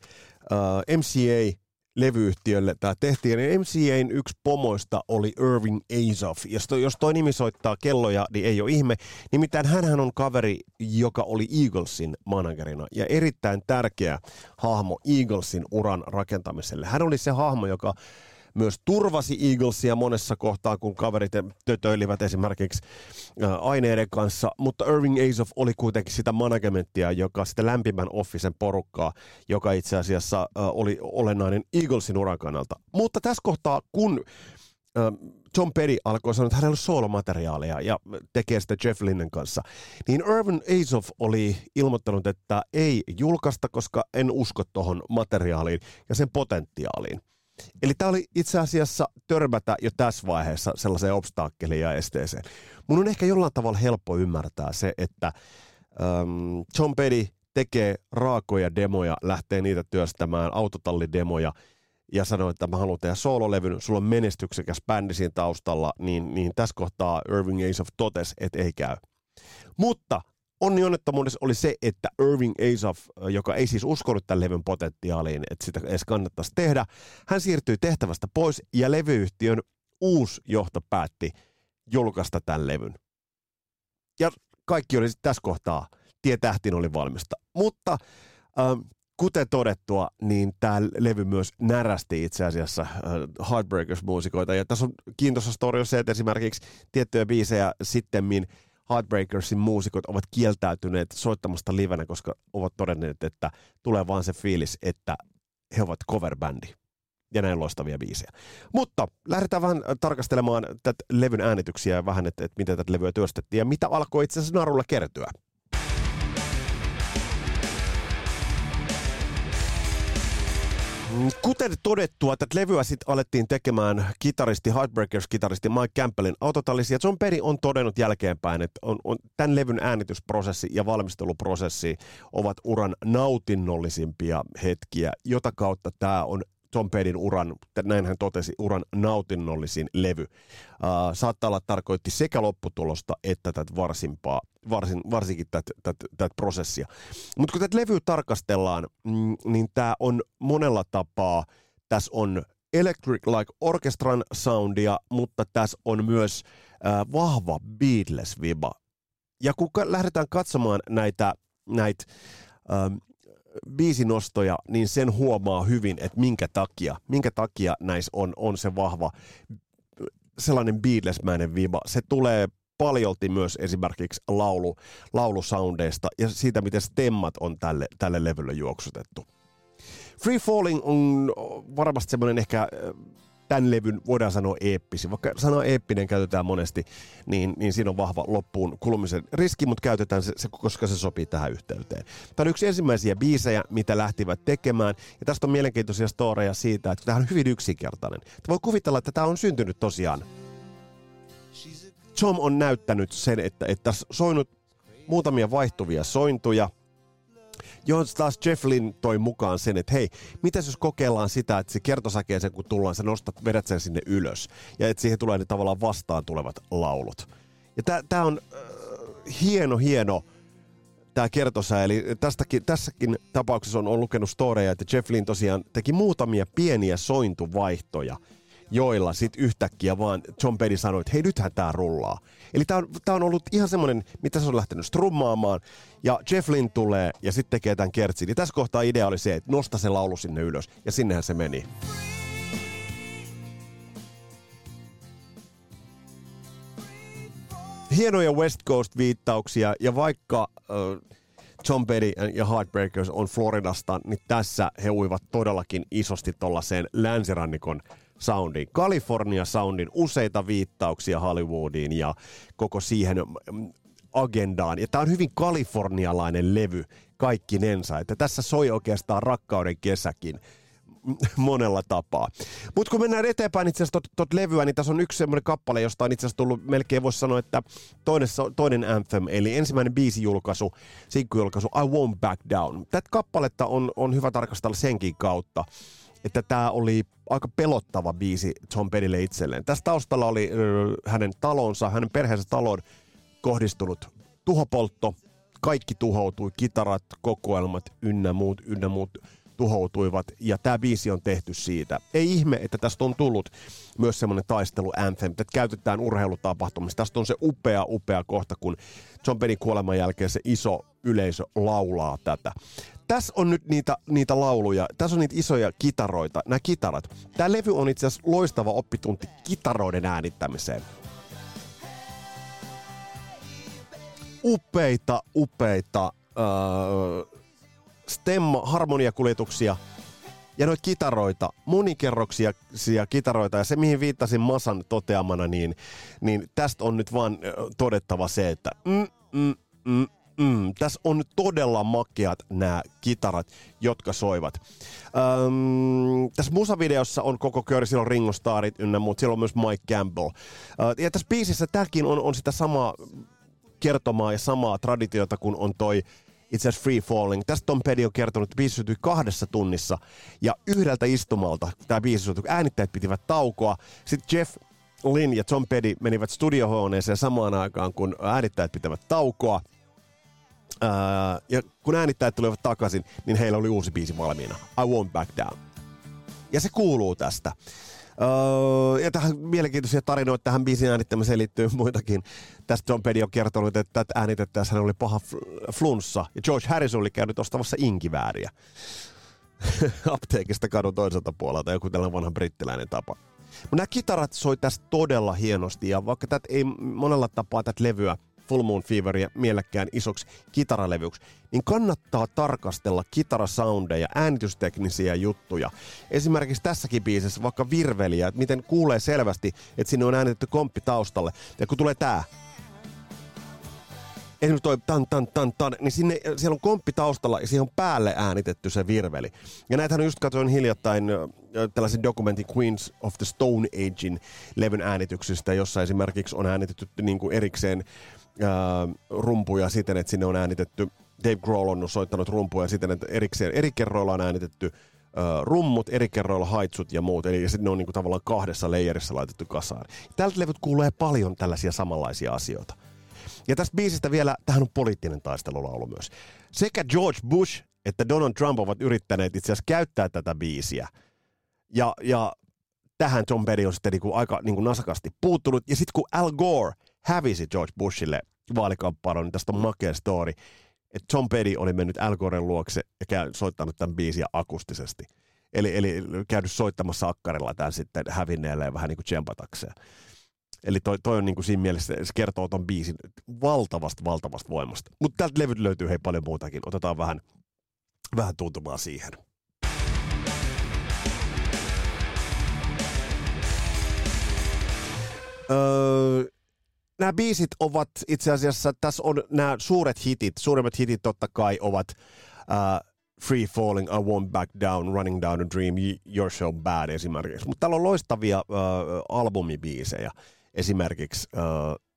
uh, äh, MCA levyyhtiölle tämä tehtiin. Ja MCAin yksi pomoista oli Irving Azoff. Ja jos toi nimi soittaa kelloja, niin ei ole ihme. Nimittäin hän on kaveri, joka oli Eaglesin managerina ja erittäin tärkeä hahmo Eaglesin uran rakentamiselle. Hän oli se hahmo, joka myös turvasi Eaglesia monessa kohtaa, kun kaverit tötöilivät esimerkiksi aineiden kanssa, mutta Irving Azoff oli kuitenkin sitä managementtia, joka sitä lämpimän officen porukkaa, joka itse asiassa oli olennainen Eaglesin uran kannalta. Mutta tässä kohtaa, kun John Petty alkoi sanoa, että hänellä on soolomateriaalia ja tekee sitä Jeff Linnen kanssa, niin Irvin Azoff oli ilmoittanut, että ei julkaista, koska en usko tuohon materiaaliin ja sen potentiaaliin. Eli tämä oli itse asiassa törmätä jo tässä vaiheessa sellaiseen obstaakkeliin ja esteeseen. Mun on ehkä jollain tavalla helppo ymmärtää se, että um, John Petty tekee raakoja demoja, lähtee niitä työstämään, autotallidemoja, ja sanoo, että mä haluan tehdä soololevyn, sulla on menestyksekäs bändi siinä taustalla, niin, niin tässä kohtaa Irving Azoff totesi, että ei käy. Mutta onni onnettomuudessa oli se, että Irving Azoff, joka ei siis uskonut tämän levyn potentiaaliin, että sitä edes kannattaisi tehdä, hän siirtyi tehtävästä pois ja levyyhtiön uusi johto päätti julkaista tämän levyn. Ja kaikki oli tässä kohtaa, tie tähtiin oli valmista. Mutta ähm, kuten todettua, niin tämä levy myös närästi itse asiassa äh, Heartbreakers-muusikoita. Ja tässä on kiintoisa story se, että esimerkiksi tiettyjä biisejä sittemmin Heartbreakersin muusikot ovat kieltäytyneet soittamasta livenä, koska ovat todenneet, että tulee vaan se fiilis, että he ovat coverbändi ja näin loistavia biisejä. Mutta lähdetään vähän tarkastelemaan tätä levyn äänityksiä ja vähän, että, että miten tätä levyä työstettiin ja mitä alkoi itse asiassa narulla kertyä. Kuten todettua, että levyä sitten alettiin tekemään kitaristi, Heartbreakers-kitaristi Mike Campbellin autotallisi, ja John Perry on todennut jälkeenpäin, että on, on, tämän levyn äänitysprosessi ja valmisteluprosessi ovat uran nautinnollisimpia hetkiä, jota kautta tämä on Tom Pedin uran, näin hän totesi, uran nautinnollisin levy. Uh, saattaa olla tarkoitti sekä lopputulosta että tätä varsimpaa, varsin, varsinkin tätä, tätä, tätä prosessia. Mutta kun tätä levyä tarkastellaan, mm, niin tämä on monella tapaa, tässä on Electric Like Orchestran soundia, mutta tässä on myös uh, vahva Beatles-viba. Ja kun lähdetään katsomaan näitä, näitä biisinostoja, niin sen huomaa hyvin, että minkä takia, minkä takia näissä on, on se vahva sellainen Beatlesmäinen viba. Se tulee paljolti myös esimerkiksi laulu, laulusoundeista ja siitä, miten stemmat on tälle, tälle levylle juoksutettu. Free Falling on varmasti semmoinen ehkä tämän levyn voidaan sanoa eeppisi. Vaikka sana eeppinen käytetään monesti, niin, niin siinä on vahva loppuun kulumisen riski, mutta käytetään se, se, koska se sopii tähän yhteyteen. Tämä on yksi ensimmäisiä biisejä, mitä lähtivät tekemään. Ja tästä on mielenkiintoisia storeja siitä, että tämä on hyvin yksinkertainen. Voi kuvitella, että tämä on syntynyt tosiaan. Tom on näyttänyt sen, että, että soinut muutamia vaihtuvia sointuja – johon taas Jeff Lynn toi mukaan sen, että hei, mitä jos kokeillaan sitä, että se kertosäkeeseen kun tullaan, sä nostat, vedät sen sinne ylös. Ja että siihen tulee ne tavallaan vastaan tulevat laulut. Ja tää, tää on äh, hieno, hieno tämä kertosä. Eli tästäkin, tässäkin tapauksessa on, on lukenut storeja, että Jeff Lynn tosiaan teki muutamia pieniä sointuvaihtoja – joilla sitten yhtäkkiä vaan John Petty sanoi, että hei nythän tämä rullaa. Eli tämä on, tää on ollut ihan semmoinen, mitä se on lähtenyt strummaamaan, ja Jeff Lynn tulee ja sitten tekee tämän kertsin. Ja tässä kohtaa idea oli se, että nosta se laulu sinne ylös, ja sinnehän se meni. Hienoja West Coast-viittauksia, ja vaikka äh, John Petty ja Heartbreakers on Floridasta, niin tässä he uivat todellakin isosti tuollaiseen länsirannikon soundin, California soundin, useita viittauksia Hollywoodiin ja koko siihen mm, agendaan. Ja tämä on hyvin kalifornialainen levy kaikkinensa, että tässä soi oikeastaan rakkauden kesäkin monella tapaa. Mutta kun mennään eteenpäin itse asiassa tot, levyä, niin tässä on yksi semmoinen kappale, josta on itse asiassa tullut, melkein voisi sanoa, että toinen, toinen anthem, eli ensimmäinen biisijulkaisu, sinkkujulkaisu, I Won't Back Down. Tätä kappaletta on, on hyvä tarkastella senkin kautta että tämä oli aika pelottava biisi Tom Pettylle itselleen. Tässä taustalla oli hänen talonsa, hänen perheensä talon kohdistunut tuhopoltto. Kaikki tuhoutui, kitarat, kokoelmat ynnä muut, ynnä muut tuhoutuivat, ja tämä biisi on tehty siitä. Ei ihme, että tästä on tullut myös semmoinen taistelu anthem, että käytetään urheilutapahtumissa. Tästä on se upea, upea kohta, kun John Penny kuoleman jälkeen se iso yleisö laulaa tätä tässä on nyt niitä, niitä lauluja, tässä on niitä isoja kitaroita, nämä kitarat. Tämä levy on itse asiassa loistava oppitunti kitaroiden äänittämiseen. Upeita, upeita äh, stemma, harmoniakuljetuksia ja noita kitaroita, monikerroksia kitaroita, ja se mihin viittasin Masan toteamana, niin, niin tästä on nyt vaan todettava se, että mm, mm, mm, Mm, tässä on todella makeat nämä kitarat, jotka soivat. Öm, tässä musavideossa on koko kööri, siellä on Ringo Starrit ynnä muut, siellä on myös Mike Campbell. Ö, ja tässä biisissä tämäkin on, on sitä samaa kertomaa ja samaa traditiota kuin on toi itse asiassa Free Falling. Tästä Tom Petty on kertonut, että biisi kahdessa tunnissa ja yhdeltä istumalta tämä biisi syntyi. Äänittäjät pitivät taukoa. Sitten Jeff Lynn ja Tom Petty menivät studiohuoneeseen samaan aikaan, kun äänittäjät pitävät taukoa – Ää, ja kun äänittäjät tulivat takaisin, niin heillä oli uusi biisi valmiina. I won't back down. Ja se kuuluu tästä. Öö, ja tähän mielenkiintoisia tarinoita tähän biisin äänittämiseen liittyy muitakin. Tästä John Petty on kertonut, että äänitettäessä hän oli paha flunssa. Ja George Harrison oli käynyt ostamassa inkivääriä. Apteekista kadun toiselta puolelta, joku tällainen vanha brittiläinen tapa. Mutta nämä kitarat soi tästä todella hienosti, ja vaikka tätä ei monella tapaa tätä levyä Full Moon Feveria mielekkäin isoksi kitaralevyksi, niin kannattaa tarkastella kitarasoundeja, äänitysteknisiä juttuja. Esimerkiksi tässäkin biisissä vaikka virveliä, että miten kuulee selvästi, että sinne on äänitetty komppi taustalle. Ja kun tulee tää, esimerkiksi toi tan tan tan tan, niin sinne, siellä on komppi taustalla ja siihen on päälle äänitetty se virveli. Ja näitähän just katsoin hiljattain tällaisen dokumentin Queens of the Stone Agein levyn äänityksistä, jossa esimerkiksi on äänitetty niin kuin erikseen rumpuja siten, että sinne on äänitetty, Dave Grohl on soittanut rumpuja siten, että erikseen, eri kerroilla on äänitetty rummut, eri kerroilla haitsut ja muut. Eli ne on niinku tavallaan kahdessa leijerissa laitettu kasaan. Tältä levyt kuulee paljon tällaisia samanlaisia asioita. Ja tästä biisistä vielä, tähän on poliittinen taistelulaulu myös. Sekä George Bush että Donald Trump ovat yrittäneet itse asiassa käyttää tätä biisiä. Ja, ja tähän John Petty on sitten niinku aika niinku nasakasti puuttunut. Ja sitten kun Al Gore hävisi George Bushille vaalikamppailuun, niin tästä on makea story, että John Petty oli mennyt Al Goren luokse ja käy, soittanut tämän biisiä akustisesti. Eli, eli käynyt soittamassa akkarilla tämän sitten hävinneelle ja vähän niin kuin tsempatakseen. Eli toi, toi on niin kuin siinä mielessä, se kertoo ton biisin valtavasta, valtavasta voimasta. Mutta täältä levyt löytyy hei paljon muutakin. Otetaan vähän, vähän tuntumaa siihen. Öö, nämä biisit ovat itse asiassa, tässä on nämä suuret hitit, suurimmat hitit totta kai ovat uh, Free Falling, I Won't Back Down, Running Down a Dream, You're So Bad esimerkiksi. Mutta täällä on loistavia uh, albumibiisejä. Esimerkiksi uh,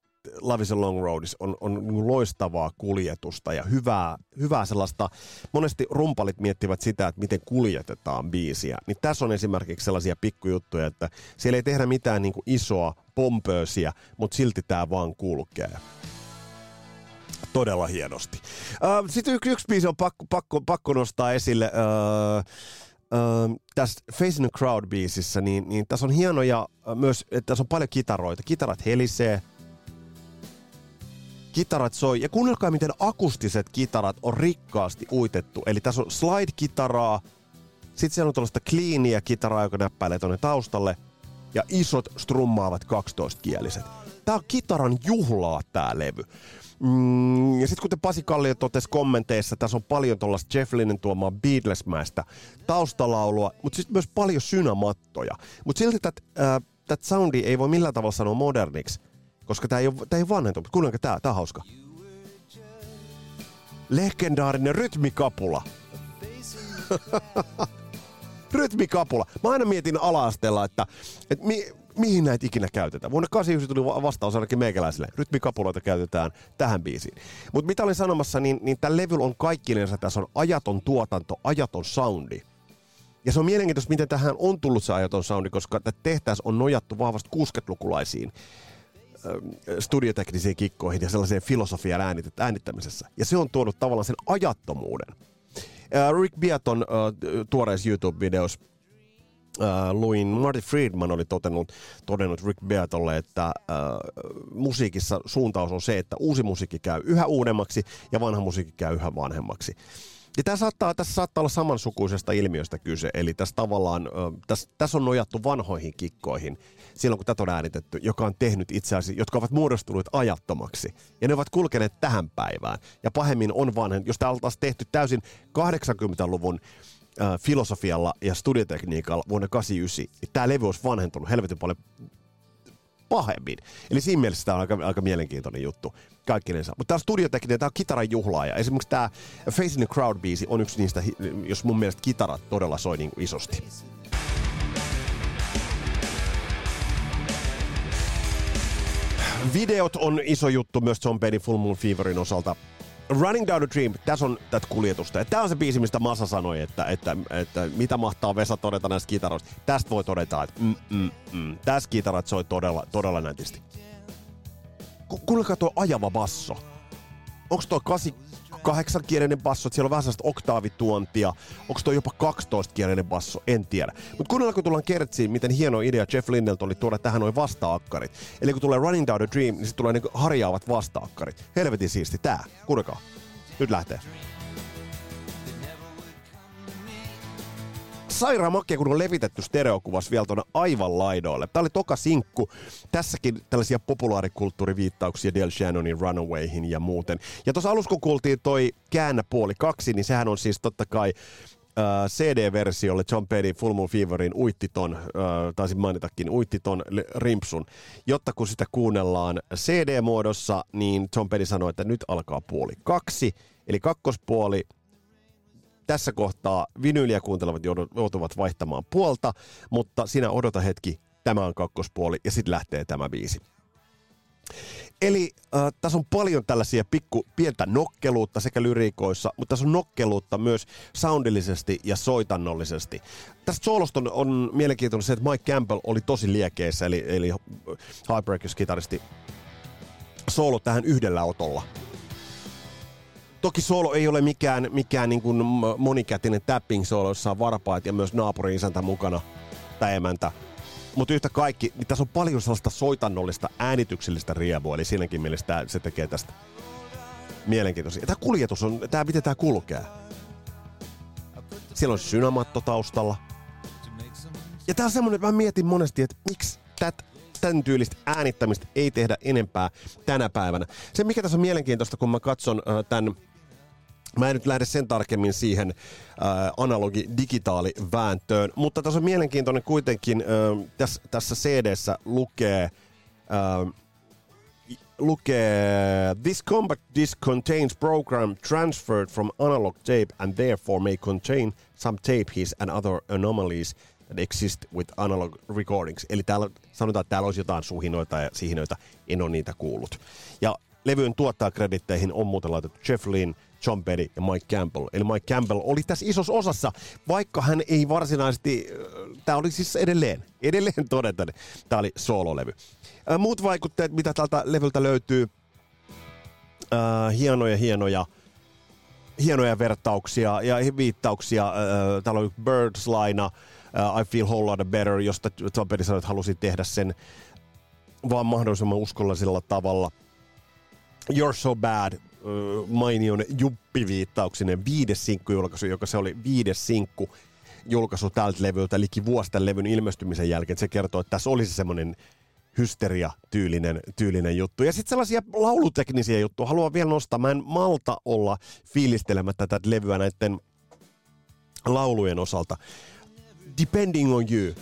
Love is a Long Road on, on loistavaa kuljetusta ja hyvää, hyvää sellaista, monesti rumpalit miettivät sitä, että miten kuljetetaan biisiä. Niin tässä on esimerkiksi sellaisia pikkujuttuja, että siellä ei tehdä mitään niin kuin isoa pompöösiä, mutta silti tämä vaan kulkee todella hienosti. Uh, Sitten yksi, yksi biisi on pakko, pakko, pakko nostaa esille. Uh, uh, tässä Facing the Crowd-biisissä, niin, niin tässä on hienoja myös, että tässä on paljon kitaroita. Kitarat helisee, kitarat soi. Ja kuunnelkaa, miten akustiset kitarat on rikkaasti uitettu. Eli tässä on slide-kitaraa, sitten siellä on tällaista cleania kitaraa, joka näppäilee tuonne taustalle, ja isot strummaavat 12-kieliset. Tää on kitaran juhlaa tää levy. Mm, ja sitten kuten Pasi Kallio totesi kommenteissa, tässä on paljon tuollaista Jeff Lynnin tuomaa Beatles-mäistä taustalaulua, mutta sitten myös paljon synamattoja. Mutta silti tätä soundi ei voi millään tavalla sanoa moderniksi koska tämä ei ole, tää ei vanhentunut. Kuulenko tää? Tää on hauska. Legendaarinen rytmikapula. rytmikapula. Mä aina mietin ala että, että mi, mihin näitä ikinä käytetään. Vuonna 89 tuli vastaus ainakin meikäläisille. Rytmikapuloita käytetään tähän biisiin. Mutta mitä olin sanomassa, niin, niin tällä levyllä on kaikkinensa, tässä on ajaton tuotanto, ajaton soundi. Ja se on mielenkiintoista, miten tähän on tullut se ajaton soundi, koska tämä tehtäis on nojattu vahvasti 60-lukulaisiin studioteknisiin kikkoihin ja sellaiseen filosofian äänittämisessä. Ja se on tuonut tavallaan sen ajattomuuden. Rick Beaton tuoreessa YouTube-videossa luin, Marty Friedman oli todennut, todennut Rick Beatolle, että musiikissa suuntaus on se, että uusi musiikki käy yhä uudemmaksi ja vanha musiikki käy yhä vanhemmaksi. Ja tämä saattaa, tässä saattaa olla samansukuisesta ilmiöstä kyse, eli tässä tavallaan, tässä, tässä on nojattu vanhoihin kikkoihin silloin, kun tätä on äänitetty, joka on tehnyt itse asiassa, jotka ovat muodostuneet ajattomaksi. Ja ne ovat kulkeneet tähän päivään. Ja pahemmin on vanhen, jos tämä oltaisiin tehty täysin 80-luvun äh, filosofialla ja studiotekniikalla vuonna 89, niin tämä levy olisi vanhentunut helvetin paljon pahemmin. Eli siinä mielessä tämä on aika, aika mielenkiintoinen juttu kaikkinensa. Mutta tämä studiotekninen, tämä on kitaran juhlaa ja esimerkiksi tämä Facing the Crowd-biisi on yksi niistä, jos mun mielestä kitarat todella soi niin isosti. Videot on iso juttu myös John Penny Full Moon Feverin osalta. Running Down a Dream, tässä on tätä kuljetusta. Tämä on se biisi, mistä Masa sanoi, että, että, että, mitä mahtaa Vesa todeta näistä kitaroista. Tästä voi todeta, että mm, mm, mm. tässä kitarat soi todella, todella nätisti. Kuulekaa tuo ajava basso. Onko tuo 8 kahdeksankielinen basso, että siellä on vähän sellaista oktaavituontia. Onko tuo jopa 12-kielinen basso, en tiedä. Mutta kuunnellaan, kun tullaan kertsiin, miten hieno idea Jeff Linneltä oli tuoda tähän noin vastaakkarit. Eli kun tulee Running Down the Dream, niin sitten tulee niinku harjaavat vastaakkarit. Helvetin siisti tää. Kuunnelkaa. Nyt lähtee. Sairaan makea, kun on levitetty stereokuvas vielä tuonne aivan laidoille. Tämä oli toka sinkku. Tässäkin tällaisia populaarikulttuuriviittauksia Del Shannonin Runawayhin ja muuten. Ja tuossa alussa kun kuultiin toi käännä puoli kaksi, niin sehän on siis totta kai Uh, CD-versiolle John Petty Full Moon Feverin uittiton, uh, taisin mainitakin, uittiton rimpsun, jotta kun sitä kuunnellaan CD-muodossa, niin John Petty sanoi, että nyt alkaa puoli kaksi, eli kakkospuoli tässä kohtaa vinyyliä kuuntelevat joutuvat vaihtamaan puolta, mutta sinä odota hetki, tämä on kakkospuoli ja sitten lähtee tämä biisi. Eli äh, tässä on paljon tällaisia pikku pientä nokkeluutta sekä lyriikoissa, mutta tässä on nokkeluutta myös soundillisesti ja soitannollisesti. Tästä soolosta on, on mielenkiintoinen se, että Mike Campbell oli tosi liekeissä, eli, eli Heartbreakers-kitaristi soolo tähän yhdellä otolla. Toki solo ei ole mikään, mikään niin kuin monikätinen tapping solo, jossa on varpaat ja myös naapurin isäntä mukana tai emäntä. Mutta yhtä kaikki, niin tässä on paljon sellaista soitannollista äänityksellistä rievua, eli siinäkin mielessä se tekee tästä mielenkiintoista. Tämä kuljetus on, tämä miten tämä kulkee. Siellä on synamatto taustalla. Ja tämä on semmoinen, että mä mietin monesti, että miksi tät, tämän tyylistä äänittämistä ei tehdä enempää tänä päivänä. Se, mikä tässä on mielenkiintoista, kun mä katson äh, tämän Mä en nyt lähde sen tarkemmin siihen äh, analogi-digitaalivääntöön, mutta tässä on mielenkiintoinen kuitenkin, äh, tässä, tässä CD-ssä lukee, äh, lukee This compact disc contains program transferred from analog tape and therefore may contain some tape his and other anomalies that exist with analog recordings. Eli täällä sanotaan, että täällä olisi jotain suhinoita ja sihinoita, en ole niitä kuullut. Ja levyn tuottajakreditteihin on muuten laitettu Jeff Lynne, John Petty ja Mike Campbell. Eli Mike Campbell oli tässä isossa osassa, vaikka hän ei varsinaisesti, äh, tämä oli siis edelleen, edelleen todeta, tämä oli soololevy. Äh, muut vaikutteet, mitä tältä levyltä löytyy, äh, hienoja, hienoja, hienoja vertauksia ja viittauksia. Äh, täällä on Birds-laina, uh, I Feel Whole Lot Better, josta Tom Petty sanoi, että halusi tehdä sen vaan mahdollisimman uskollisella tavalla. You're So Bad, mainion juppiviittauksinen viides julkaisu, joka se oli viides sinkku julkaisu tältä levyltä, eli vuosi tämän levyn ilmestymisen jälkeen. Se kertoo, että tässä olisi semmoinen hysteria-tyylinen tyylinen juttu. Ja sitten sellaisia lauluteknisiä juttuja haluan vielä nostaa. Mä en malta olla fiilistelemättä tätä levyä näiden laulujen osalta. Depending on You.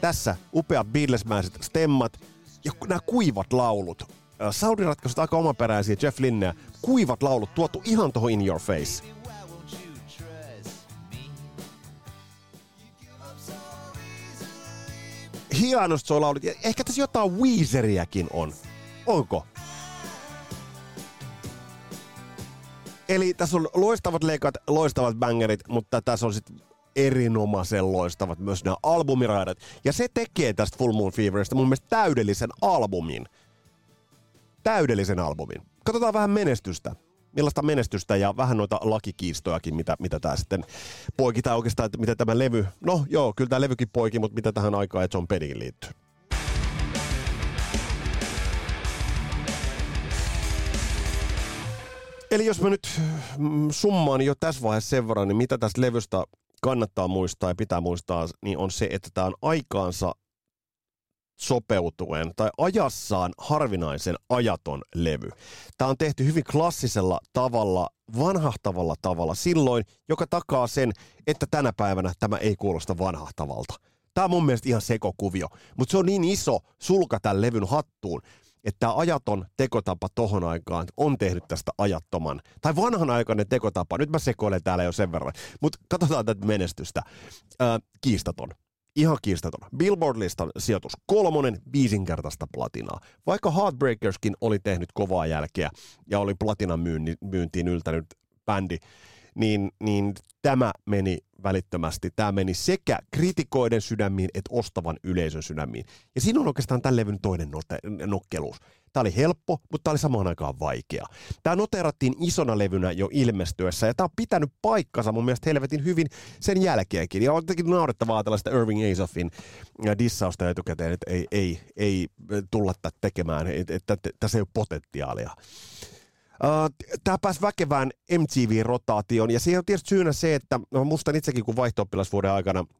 Tässä upeat Beatlesmäiset stemmat ja nämä kuivat laulut Saudi-ratkaisut aika omaperäisiä, Jeff Linneä, kuivat laulut tuotu ihan tuohon In Your Face. Hienosti se laulut. Ehkä tässä jotain Weezeriäkin on. Onko? Eli tässä on loistavat leikat, loistavat bangerit, mutta tässä on sitten erinomaisen loistavat myös nämä albumiraidat. Ja se tekee tästä Full Moon Feverista mun mielestä täydellisen albumin täydellisen albumin. Katsotaan vähän menestystä. Millaista menestystä ja vähän noita lakikiistojakin, mitä, mitä tämä sitten poiki, tai oikeastaan, että mitä tämä levy, no joo, kyllä tämä levykin poiki, mutta mitä tähän aikaan John Pettykin liittyy. Eli jos mä nyt mm, summaan jo tässä vaiheessa sen verran, niin mitä tästä levystä kannattaa muistaa ja pitää muistaa, niin on se, että tämä on aikaansa sopeutuen tai ajassaan harvinaisen ajaton levy. Tämä on tehty hyvin klassisella tavalla, vanhahtavalla tavalla silloin, joka takaa sen, että tänä päivänä tämä ei kuulosta vanhahtavalta. Tämä on mun mielestä ihan sekokuvio, mutta se on niin iso sulka tämän levyn hattuun, että tämä ajaton tekotapa tohon aikaan on tehnyt tästä ajattoman, tai vanhanaikainen tekotapa, nyt mä sekoilen täällä jo sen verran, mutta katsotaan tätä menestystä. Ää, kiistaton ihan kiistaton. Billboard-listan sijoitus kolmonen, viisinkertaista platinaa. Vaikka Heartbreakerskin oli tehnyt kovaa jälkeä ja oli platinan myyntiin yltänyt bändi, niin, niin tämä meni välittömästi. Tämä meni sekä kritikoiden sydämiin että ostavan yleisön sydämiin. Ja siinä on oikeastaan tämän levyn toinen nokkeluus. Tämä oli helppo, mutta tämä oli samaan aikaan vaikea. Tämä noterattiin isona levynä jo ilmestyessä, ja tämä on pitänyt paikkansa mun mielestä helvetin hyvin sen jälkeenkin. Ja on jotenkin naurettavaa tällaista Irving Azoffin dissausta etukäteen, että ei, ei, ei tulla tätä tekemään, että tässä ei ole potentiaalia. Uh, tämä pääsi väkevään MTV-rotaation, ja siihen on tietysti syynä se, että no, muistan itsekin, kun vaihto aikana –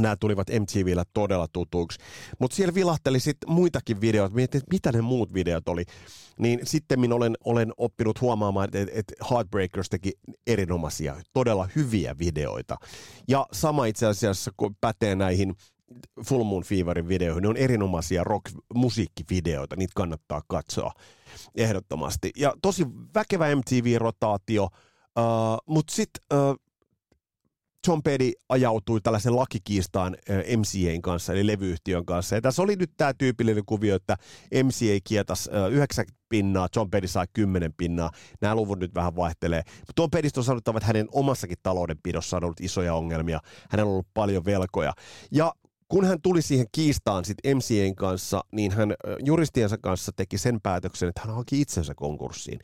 nämä tulivat MTVllä todella tutuiksi. Mutta siellä vilahteli sitten muitakin videoita, mietin, että mitä ne muut videot oli. Niin sitten minä olen, olen oppinut huomaamaan, että, että Heartbreakers teki erinomaisia, todella hyviä videoita. Ja sama itse asiassa, kun pätee näihin Full Moon Feverin videoihin, ne on erinomaisia rock-musiikkivideoita, niitä kannattaa katsoa ehdottomasti. Ja tosi väkevä MTV-rotaatio, uh, mutta sitten uh, John Petty ajautui tällaisen lakikiistaan MCAin kanssa, eli levyyhtiön kanssa. Ja tässä oli nyt tämä tyypillinen kuvio, että MCA kietas 9 pinnaa, John Petty sai 10 pinnaa. Nämä luvut nyt vähän vaihtelee. Mutta Tom Pettystä on sanottava, että hänen omassakin taloudenpidossa on ollut isoja ongelmia. Hänellä on ollut paljon velkoja. Ja kun hän tuli siihen kiistaan sit MCAn kanssa, niin hän juristiensa kanssa teki sen päätöksen, että hän haki itsensä konkurssiin,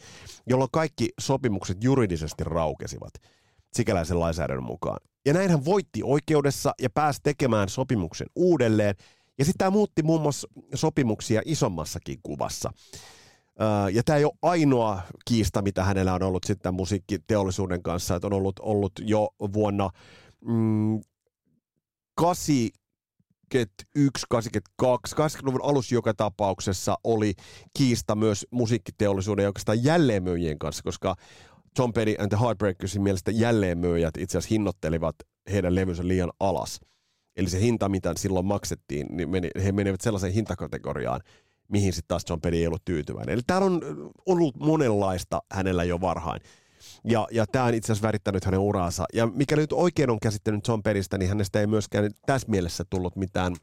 jolloin kaikki sopimukset juridisesti raukesivat sikäläisen lainsäädännön mukaan. Ja näin hän voitti oikeudessa ja pääsi tekemään sopimuksen uudelleen. Ja sitten tämä muutti muun muassa sopimuksia isommassakin kuvassa. Ja tämä ei ole ainoa kiista, mitä hänellä on ollut sitten musiikkiteollisuuden kanssa, että on ollut, ollut jo vuonna mm, 81, 82, 80-luvun alussa joka tapauksessa oli kiista myös musiikkiteollisuuden ja oikeastaan jälleenmyyjien kanssa, koska Tom Petty and the Heartbreakersin mielestä jälleenmyyjät itse asiassa hinnoittelivat heidän levynsä liian alas. Eli se hinta, mitä silloin maksettiin, niin meni, he menivät sellaiseen hintakategoriaan, mihin sitten taas John Petty ei ollut tyytyväinen. Eli täällä on ollut monenlaista hänellä jo varhain. Ja, ja tämä on itse asiassa värittänyt hänen uraansa. Ja mikä nyt oikein on käsittänyt John Peristä, niin hänestä ei myöskään tässä mielessä tullut mitään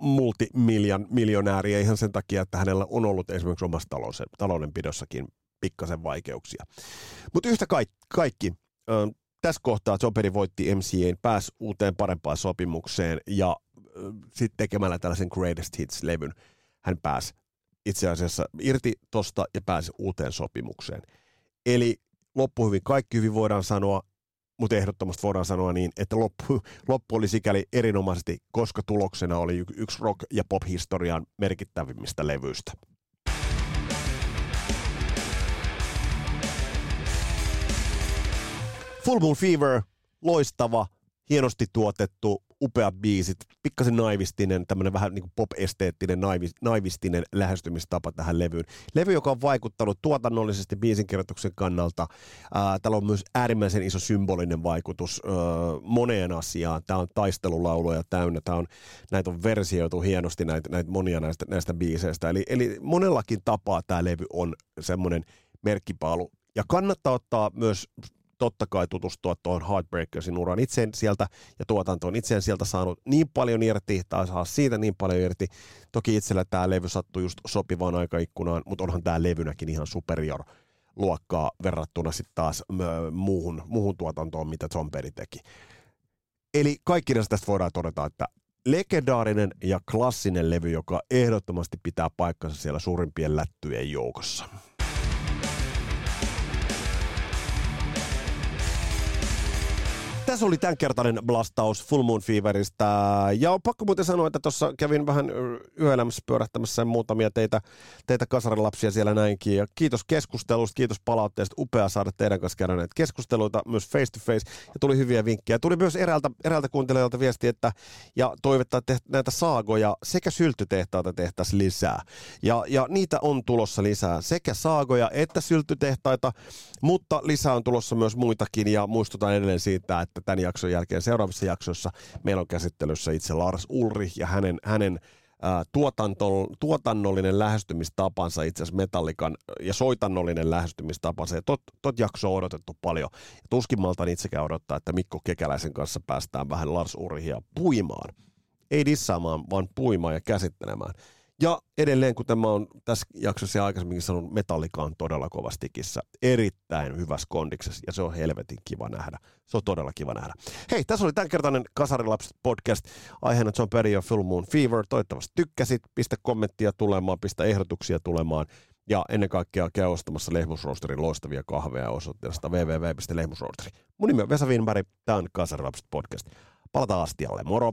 multimiljonääriä ihan sen takia, että hänellä on ollut esimerkiksi omassa talous, taloudenpidossakin pikkasen vaikeuksia. Mutta yhtä kaikki, kaikki äh, tässä kohtaa John Perry voitti MCAin, pääsi uuteen parempaan sopimukseen ja sitten tekemällä tällaisen Greatest Hits-levyn hän pääsi itse asiassa irti tosta ja pääsi uuteen sopimukseen. Eli loppu hyvin, kaikki hyvin voidaan sanoa, mutta ehdottomasti voidaan sanoa niin, että loppu, loppu oli sikäli erinomaisesti, koska tuloksena oli yksi rock- ja pop-historian merkittävimmistä levyistä. Full Moon Fever, loistava, hienosti tuotettu, upeat biisit, pikkasen naivistinen, tämmöinen vähän niin pop-esteettinen, naivis, naivistinen lähestymistapa tähän levyyn. Levy, joka on vaikuttanut tuotannollisesti biisinkirjoituksen kannalta. Ää, täällä on myös äärimmäisen iso symbolinen vaikutus moneen asiaan. Tämä on taistelulauluja täynnä. Tämä on, näitä on versioitu hienosti, näitä, näitä monia näistä, näistä biiseistä. Eli, eli monellakin tapaa tämä levy on semmoinen merkkipaalu. Ja kannattaa ottaa myös totta kai tutustua tuohon Heartbreakersin uraan itse sieltä ja tuotantoon. Itse en sieltä saanut niin paljon irti tai saa siitä niin paljon irti. Toki itsellä tämä levy sattui just sopivaan aikaikkunaan, mutta onhan tämä levynäkin ihan superior luokkaa verrattuna sitten taas muuhun, muuhun tuotantoon, mitä John Perry teki. Eli kaikki tästä voidaan todeta, että legendaarinen ja klassinen levy, joka ehdottomasti pitää paikkansa siellä suurimpien lättyjen joukossa. Tässä oli tämänkertainen blastaus Full Moon Feveristä. Ja on pakko muuten sanoa, että tuossa kävin vähän yöelämässä pyörähtämässä muutamia teitä, teitä kasarilapsia siellä näinkin. Ja kiitos keskustelusta, kiitos palautteesta. Upea saada teidän kanssa käydä näitä keskusteluita myös face to face. Ja tuli hyviä vinkkejä. Tuli myös eräältä, eräältä kuuntelijalta viesti, että ja toivetta, että näitä saagoja sekä syltytehtaita tehtäisiin lisää. Ja, ja niitä on tulossa lisää. Sekä saagoja että syltytehtaita, mutta lisää on tulossa myös muitakin. Ja muistutan edelleen siitä, että tämän jakson jälkeen seuraavissa jaksoissa meillä on käsittelyssä itse Lars Ulrich ja hänen, hänen tuotanto, tuotannollinen lähestymistapansa itse asiassa Metallikan ja soitannollinen lähestymistapansa. Ja tot, tot jakso on odotettu paljon. Ja tuskin maltan itsekään odottaa, että Mikko Kekäläisen kanssa päästään vähän Lars Ulrichia puimaan. Ei dissaamaan, vaan puimaan ja käsittelemään. Ja edelleen, kuten mä oon tässä jaksossa ja aikaisemminkin sanonut, Metallica on todella kovastikissä. Erittäin hyvässä kondiksessa ja se on helvetin kiva nähdä. Se on todella kiva nähdä. Hei, tässä oli tämänkertainen Kasarilapset podcast. Aiheena John Perry ja Full Moon Fever. Toivottavasti tykkäsit. Pistä kommenttia tulemaan, pistä ehdotuksia tulemaan. Ja ennen kaikkea käy ostamassa Lehmusroosterin loistavia kahveja osoitteesta www.lehmusroosteri. Mun nimi on Vesa Winberg. Tämä on Kasarilapset podcast. Palataan astialle. Moro!